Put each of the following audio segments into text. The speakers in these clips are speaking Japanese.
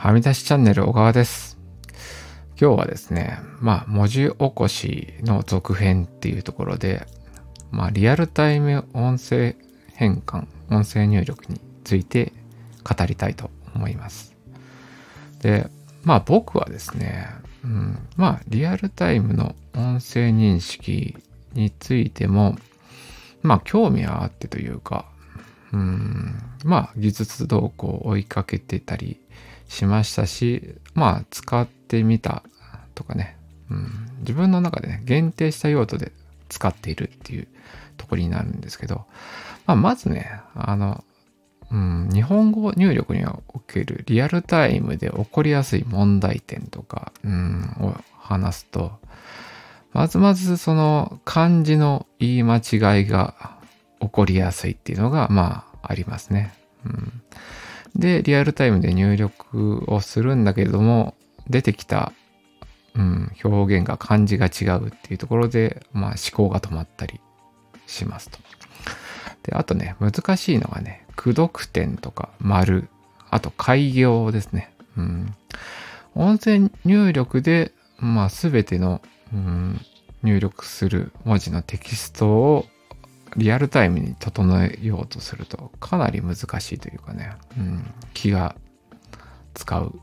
はみ出しチャンネル小川です。今日はですね、まあ、文字起こしの続編っていうところで、まあ、リアルタイム音声変換、音声入力について語りたいと思います。で、まあ僕はですね、うん、まあリアルタイムの音声認識についても、まあ興味はあってというか、うん、まあ技術動向を追いかけてたりしましたし、まあ使ってみたとかね、うん、自分の中でね、限定した用途で使っているっていうところになるんですけど、まあ、まずね、あの、うん、日本語入力におけるリアルタイムで起こりやすい問題点とか、うん、を話すと、まずまずその漢字の言い間違いが起こりやすいっていうのが、まあ、ありますね。うん、で、リアルタイムで入力をするんだけれども、出てきた、うん、表現が漢字が違うっていうところで、まあ、思考が止まったりしますと。で、あとね、難しいのがね、駆読点とか丸、あと開業ですね。うん、音声入力で、まあ、すべての、うん、入力する文字のテキストをリアルタイムに整えようとするとかなり難しいというかね、うん、気が使う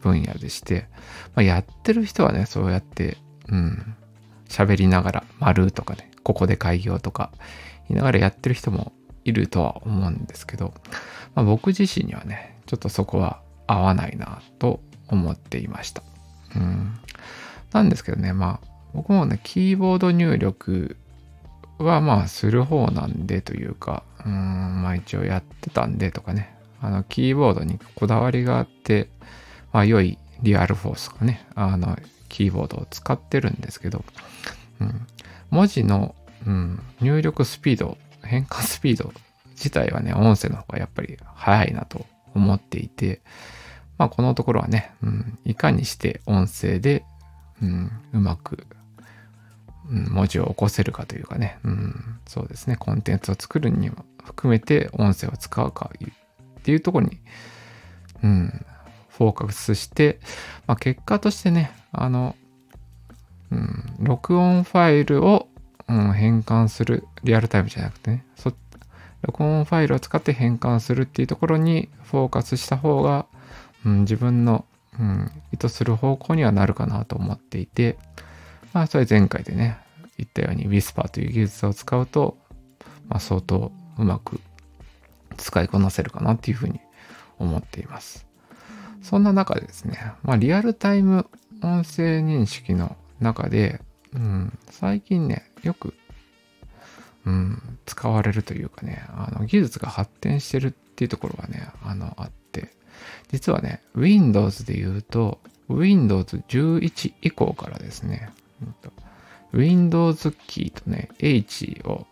分野でして、まあ、やってる人はね、そうやって、うん、喋りながら、丸とかね、ここで開業とか言いながらやってる人もいるとは思うんですけど、まあ、僕自身にはね、ちょっとそこは合わないなと思っていました。うん。なんですけどね、まあ、僕もね、キーボード入力はまあする方なんでというか、うん、まあ一応やってたんでとかね、あの、キーボードにこだわりがあって、まあ良いリアルフォースかね、あの、キーボードを使ってるんですけど、うん、文字の、うん、入力スピード、変換スピード自体はね、音声の方がやっぱり速いなと思っていて、まあこのところはね、うん、いかにして音声で、うん、うまく文字を起こせるかというかね、うん、そうですね、コンテンツを作るにも含めて音声を使うかっていうところに、うん、フォーカスして、まあ、結果としてね、あの、うん、録音ファイルを、うん、変換する、リアルタイムじゃなくてね、そ録音ファイルを使って変換するっていうところにフォーカスした方が、うん、自分の、うん、意図する方向にはなるかなと思っていて、まあ、それ前回でね、言ったように Whisper という技術を使うと、まあ、相当うまく使いこなせるかなっていうふうに思っています。そんな中でですね、まあ、リアルタイム音声認識の中で、うん、最近ね、よく、うん、使われるというかね、あの技術が発展してるっていうところがね、あの、あって、実はね、Windows で言うと、Windows 11以降からですね、Windows キーとね、H を、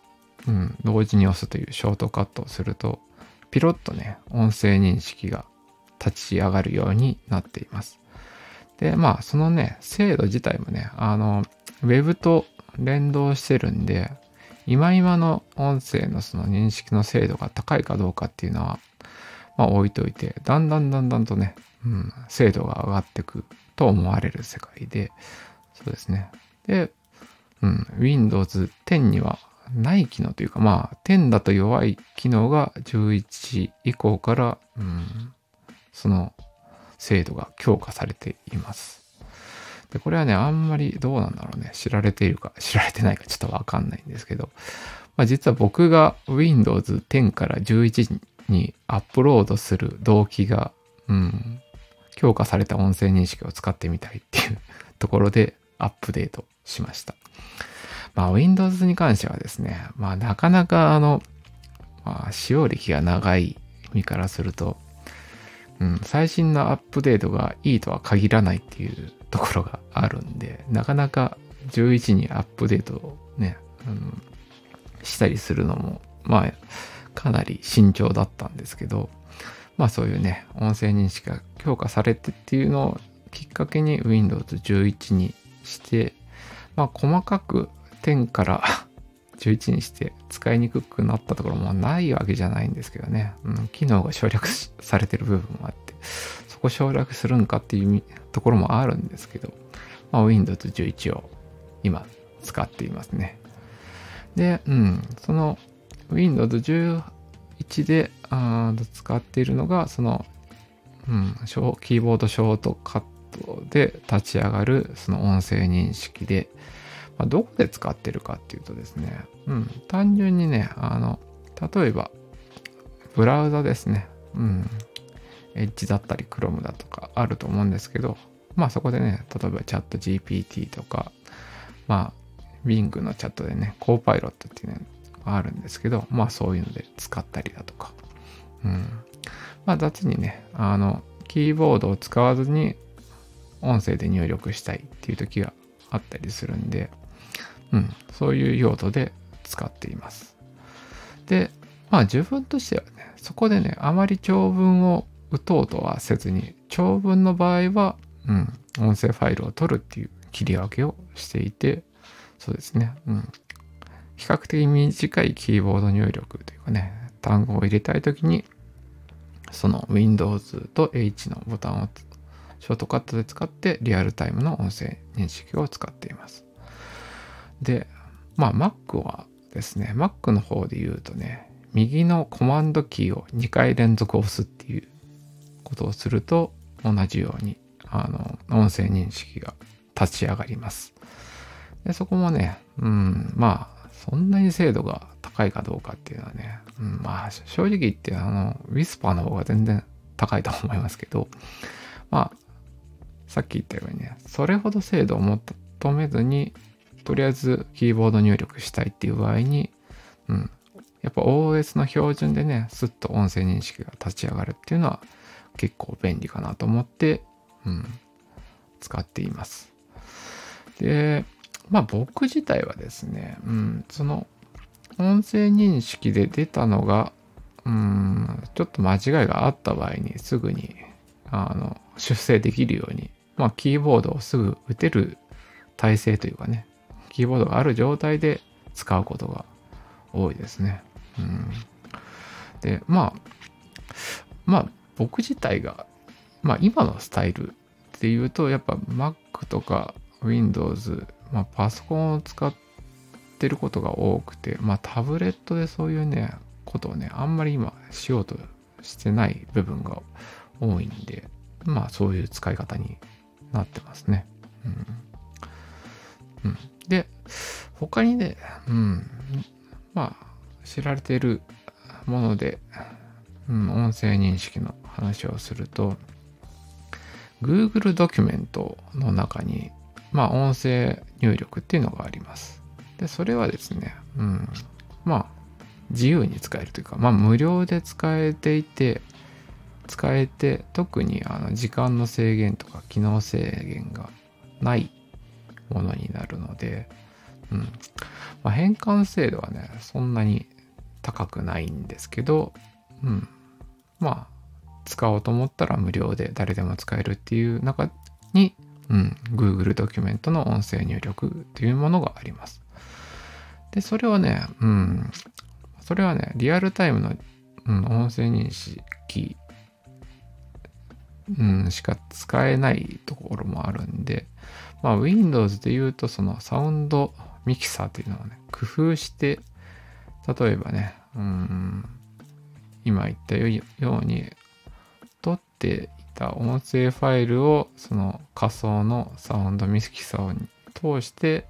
うん、同時に押すというショートカットをすると、ピロッとね、音声認識が立ち上がるようになっています。で、まあ、そのね、精度自体もね、あの、Web と連動してるんで、今今の音声のその認識の精度が高いかどうかっていうのは、まあ置いといて、だんだんだんだんとね、うん、精度が上がってくと思われる世界で、そうですね。で、うん、Windows 10にはない機能というか、まあ、10だと弱い機能が11以降から、うん、その精度が強化されています。で、これはね、あんまりどうなんだろうね。知られているか、知られてないかちょっとわかんないんですけど、まあ、実は僕が Windows 10から11にアップロードする動機が、うん、強化された音声認識を使ってみたいっていうところでアップデートしました。まあ、Windows に関してはですね、まあ、なかなかあの、まあ、使用歴が長い身からすると、うん、最新のアップデートがいいとは限らないっていうところがあるんで、なかなか11にアップデートをね、うん、したりするのも、まあ、かなり慎重だったんですけど、まあそういうね、音声認識が強化されてっていうのをきっかけに Windows 11にして、まあ細かく10から 11にして使いにくくなったところもないわけじゃないんですけどね、うん、機能が省略されてる部分もあって、そこ省略するんかっていうところもあるんですけど、まあ、Windows 11を今使っていますね。で、うん、その Windows 11で使っているのが、その、うん、キーボードショートカットトで立ち上がるその音声認識で、まあ、どこで使ってるかっていうとですね、うん、単純にね、あの、例えば、ブラウザですね。うん。Edge だったり Chrome だとかあると思うんですけど、まあそこでね、例えばチャット GPT とか、まあ Bing のチャットでね、コーパイロットっていうのがあるんですけど、まあそういうので使ったりだとか、うん。まあ雑にね、あの、キーボードを使わずに音声で入力したいっていう時があったりするんで、うん、そういう用途で使っています。で、まあ自分としてはね、そこでね、あまり長文を打とうとはせずに、長文の場合は、うん、音声ファイルを取るっていう切り分けをしていて、そうですね、うん。比較的短いキーボード入力というかね、単語を入れたいときに、その Windows と H のボタンをショートカットで使ってリアルタイムの音声認識を使っています。で、まあ Mac はですね、Mac の方で言うとね、右のコマンドキーを2回連続押すっていうことをすると同じようにあの音声認識が立ち上がります。でそこもね、うん、まあそんなに精度が高いかどうかっていうのはね、うん、まあ正直言ってあのウィスパーの方が全然高いと思いますけど、まあさっき言ったようにね、それほど精度を求めずに、とりあえずキーボード入力したいっていう場合に、うん、やっぱ OS の標準でね、スッと音声認識が立ち上がるっていうのは結構便利かなと思って、うん、使っています。で、まあ僕自体はですね、うん、その音声認識で出たのが、うん、ちょっと間違いがあった場合にすぐにあの出世できるように、まあキーボードをすぐ打てる体制というかね、キーボードがある状態で使うことが多いですね。うん、で、まあ、まあ、僕自体が、まあ、今のスタイルっていうと、やっぱ Mac とか Windows、まあ、パソコンを使ってることが多くて、まあ、タブレットでそういうね、ことをね、あんまり今しようとしてない部分が多いんで、まあ、そういう使い方になってますね。うん。うん、で、他にね、うん、まあ、知られているもので、うん、音声認識の話をすると、Google ドキュメントの中に、まあ、音声入力っていうのがあります。で、それはですね、うん、まあ、自由に使えるというか、まあ、無料で使えていて、使えて、特にあの時間の制限とか機能制限がないものになるので、うん。まあ、変換精度はね、そんなに高くないんですけど、うん。まあ、使おうと思ったら無料で誰でも使えるっていう中に、うん、Google ドキュメントの音声入力というものがあります。で、それはね、うん、それはね、リアルタイムの、うん、音声認識、うん、しか使えないところもあるんで、まあ、Windows で言うと、そのサウンドミキサーというのをね、工夫して、例えばね、うん、今言ったように、撮っていた音声ファイルを、その仮想のサウンドミキサーに通して、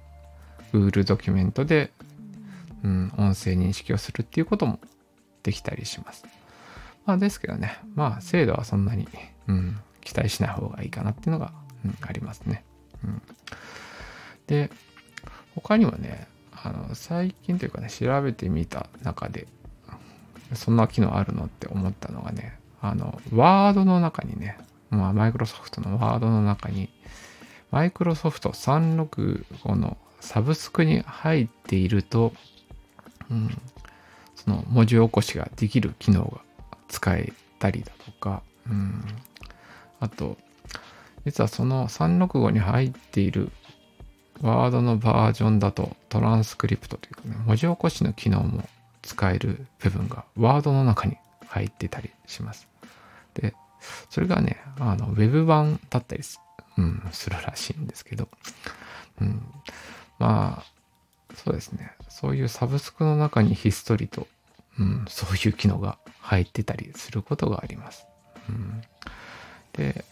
Google ドキュメントで、うん、音声認識をするっていうこともできたりします。まあですけどね、まあ精度はそんなに、うん、期待しない方がいいかなっていうのが、うん、ありますね。うん、で、他にはね、あの、最近というかね、調べてみた中で、そんな機能あるのって思ったのがね、あの、ワードの中にね、まあ、マイクロソフトのワードの中に、マイクロソフト365のサブスクに入っていると、うん、その文字起こしができる機能が使えたりだとか、うん、あと、実はその365に入っているワードのバージョンだとトランスクリプトというかね、文字起こしの機能も使える部分がワードの中に入ってたりします。で、それがね、あの、ウェブ版だったりす,、うん、するらしいんですけど、うん、まあ、そうですね。そういうサブスクの中にひっそりと、うん、そういう機能が入ってたりすることがあります。うん、で、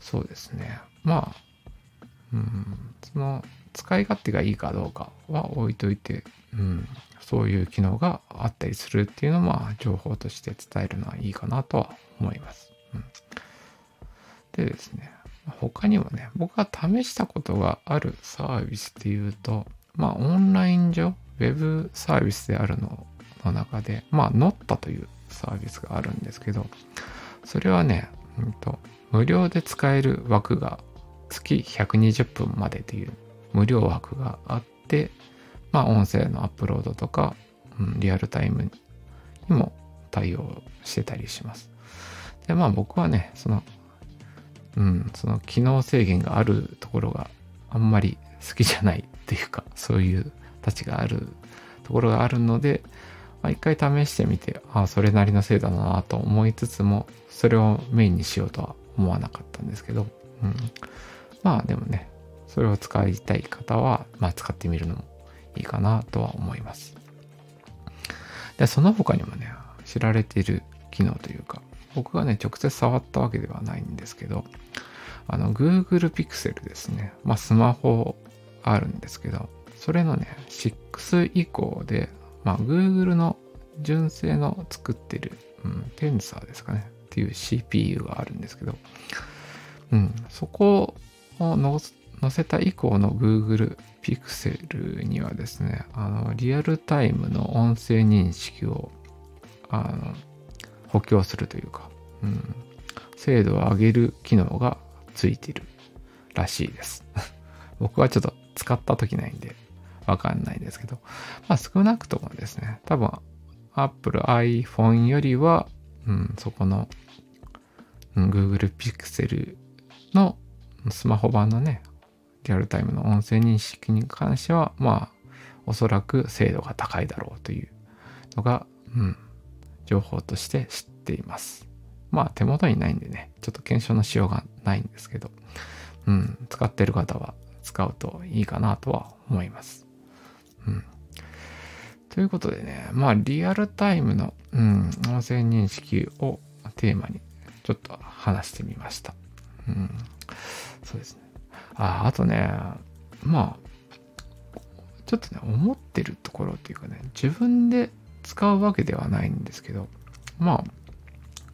そうですね。まあ、うん、その使い勝手がいいかどうかは置いといて、うん、そういう機能があったりするっていうのは情報として伝えるのはいいかなとは思います。うん、でですね、他にもね、僕が試したことがあるサービスっていうと、まあオンライン上、ウェブサービスであるのの中で、まあ Notta というサービスがあるんですけど、それはね、うんと、無料で使える枠が月120分までという無料枠があって、まあ音声のアップロードとか、うん、リアルタイムにも対応してたりします。で、まあ僕はね、その、うん、その機能制限があるところがあんまり好きじゃないっていうか、そういうたちがあるところがあるので、まあ、一回試してみて、ああ、それなりのせいだなと思いつつも、それをメインにしようとは思わなかったんですけど、うん。まあでもね、それを使いたい方は、まあ使ってみるのもいいかなとは思います。で、その他にもね、知られている機能というか、僕がね、直接触ったわけではないんですけど、あの、Google Pixel ですね。まあ、スマホあるんですけど、それのね、6以降で、まあ、Google の純正の作ってる、うん、テンサーですかね。っていう CPU があるんですけど、うん、そこを載せた以降の Google Pixel にはですね、あの、リアルタイムの音声認識を、あの、補強するというか、うん、精度を上げる機能がついてるらしいです。僕はちょっと使った時ないんで、わかんないですけど、まあ少なくともですね、多分 Apple iPhone よりは、うん、そこの、Google Pixel のスマホ版のね、リアルタイムの音声認識に関しては、まあ、おそらく精度が高いだろうというのが、うん、情報として知っています。まあ、手元にないんでね、ちょっと検証のしようがないんですけど、うん、使ってる方は使うといいかなとは思います。うん。ということでね、まあ、リアルタイムの、うん、音声認識をテーマにちょっと話してみました。うん。そうですね。あ、あとね、まあ、ちょっとね、思ってるところっていうかね、自分で使うわけではないんですけど、まあ、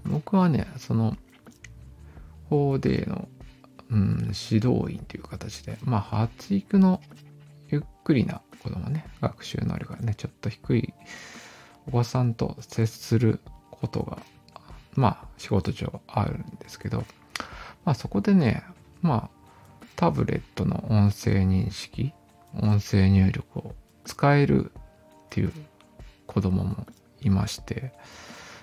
僕はね、その、4D の、うん、指導員という形で、まあ、発育のゆっくりな子供ね、学習能力がね、ちょっと低いお子さんと接することが、まあ、仕事上あるんですけど、まあ、そこでね、まあ、タブレットの音声認識、音声入力を使えるっていう子供もいまして、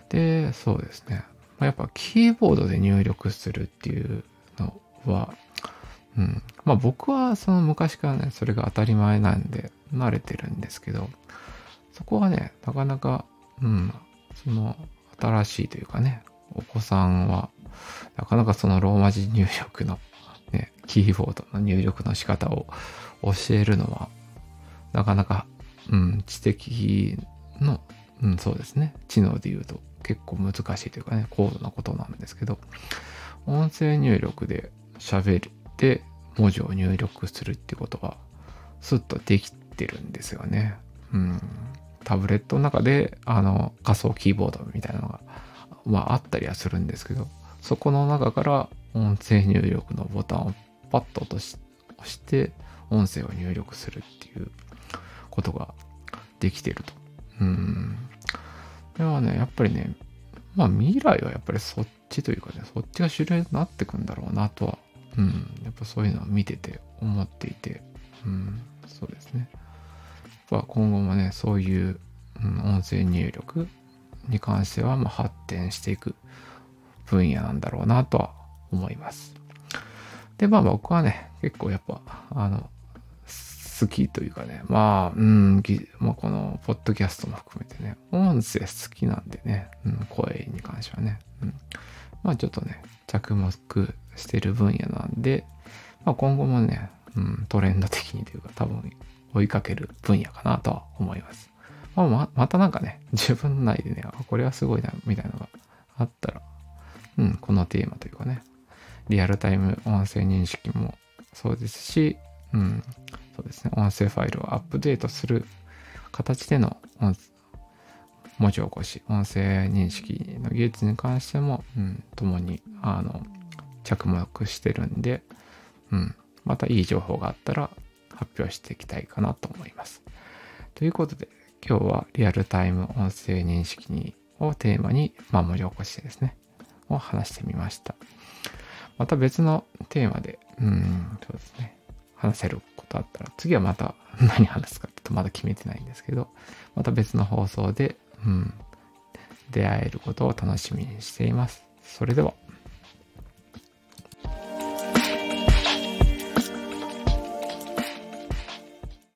で、そうですね。やっぱキーボードで入力するっていうのは、うん。まあ僕はその昔からね、それが当たり前なんで慣れてるんですけど、そこはね、なかなか、うん、その新しいというかね、お子さんは、なかなかそのローマ字入力のね、キーボードの入力の仕方を教えるのは、なかなか、うん、知的の、うん、そうですね、知能で言うと結構難しいというかね、高度なことなんですけど、音声入力で喋って文字を入力するってことは、スッとできてるんですよね。うん。タブレットの中で、あの、仮想キーボードみたいなのが、まああったりはするんですけど、そこの中から音声入力のボタンをパッと落とし押して音声を入力するっていうことができてると。うん。ではね、やっぱりね、まあ未来はやっぱりそっちというかね、そっちが主流になってくんだろうなとは、うん、やっぱそういうのを見てて思っていて、ぱ今後もね、そういう、音声入力に関しては、まあ、発展していく分野なんだろうなとは思います。で、まあ僕はね、結構やっぱ、あの、好きというかね、まあ、うん、まあ、この、ポッドキャストも含めてね、音声好きなんでね、うん、声に関してはね、うん、まあちょっとね、着目してる分野なんで、まあ今後もね、うん、トレンド的にというか多分追いかける分野かなとは思います。まあ、ままたなんかね、自分内でね、これはすごいな、みたいなのがあったら、うん、このテーマというかね、リアルタイム音声認識もそうですし、うん、そうですね、音声ファイルをアップデートする形での文字起こし、音声認識の技術に関しても、うん、共に、あの、着目してるんで、うん、またいい情報があったら発表していきたいかなと思います。ということで、今日はリアルタイム音声認識にをテーマに、まあ、文字起こしてですね、を話してみました。また別のテーマで、うん、そうですね、話せることあったら、次はまた 何話すかってまだ決めてないんですけど、また別の放送で、うん、出会えることを楽しみにしています。それでは。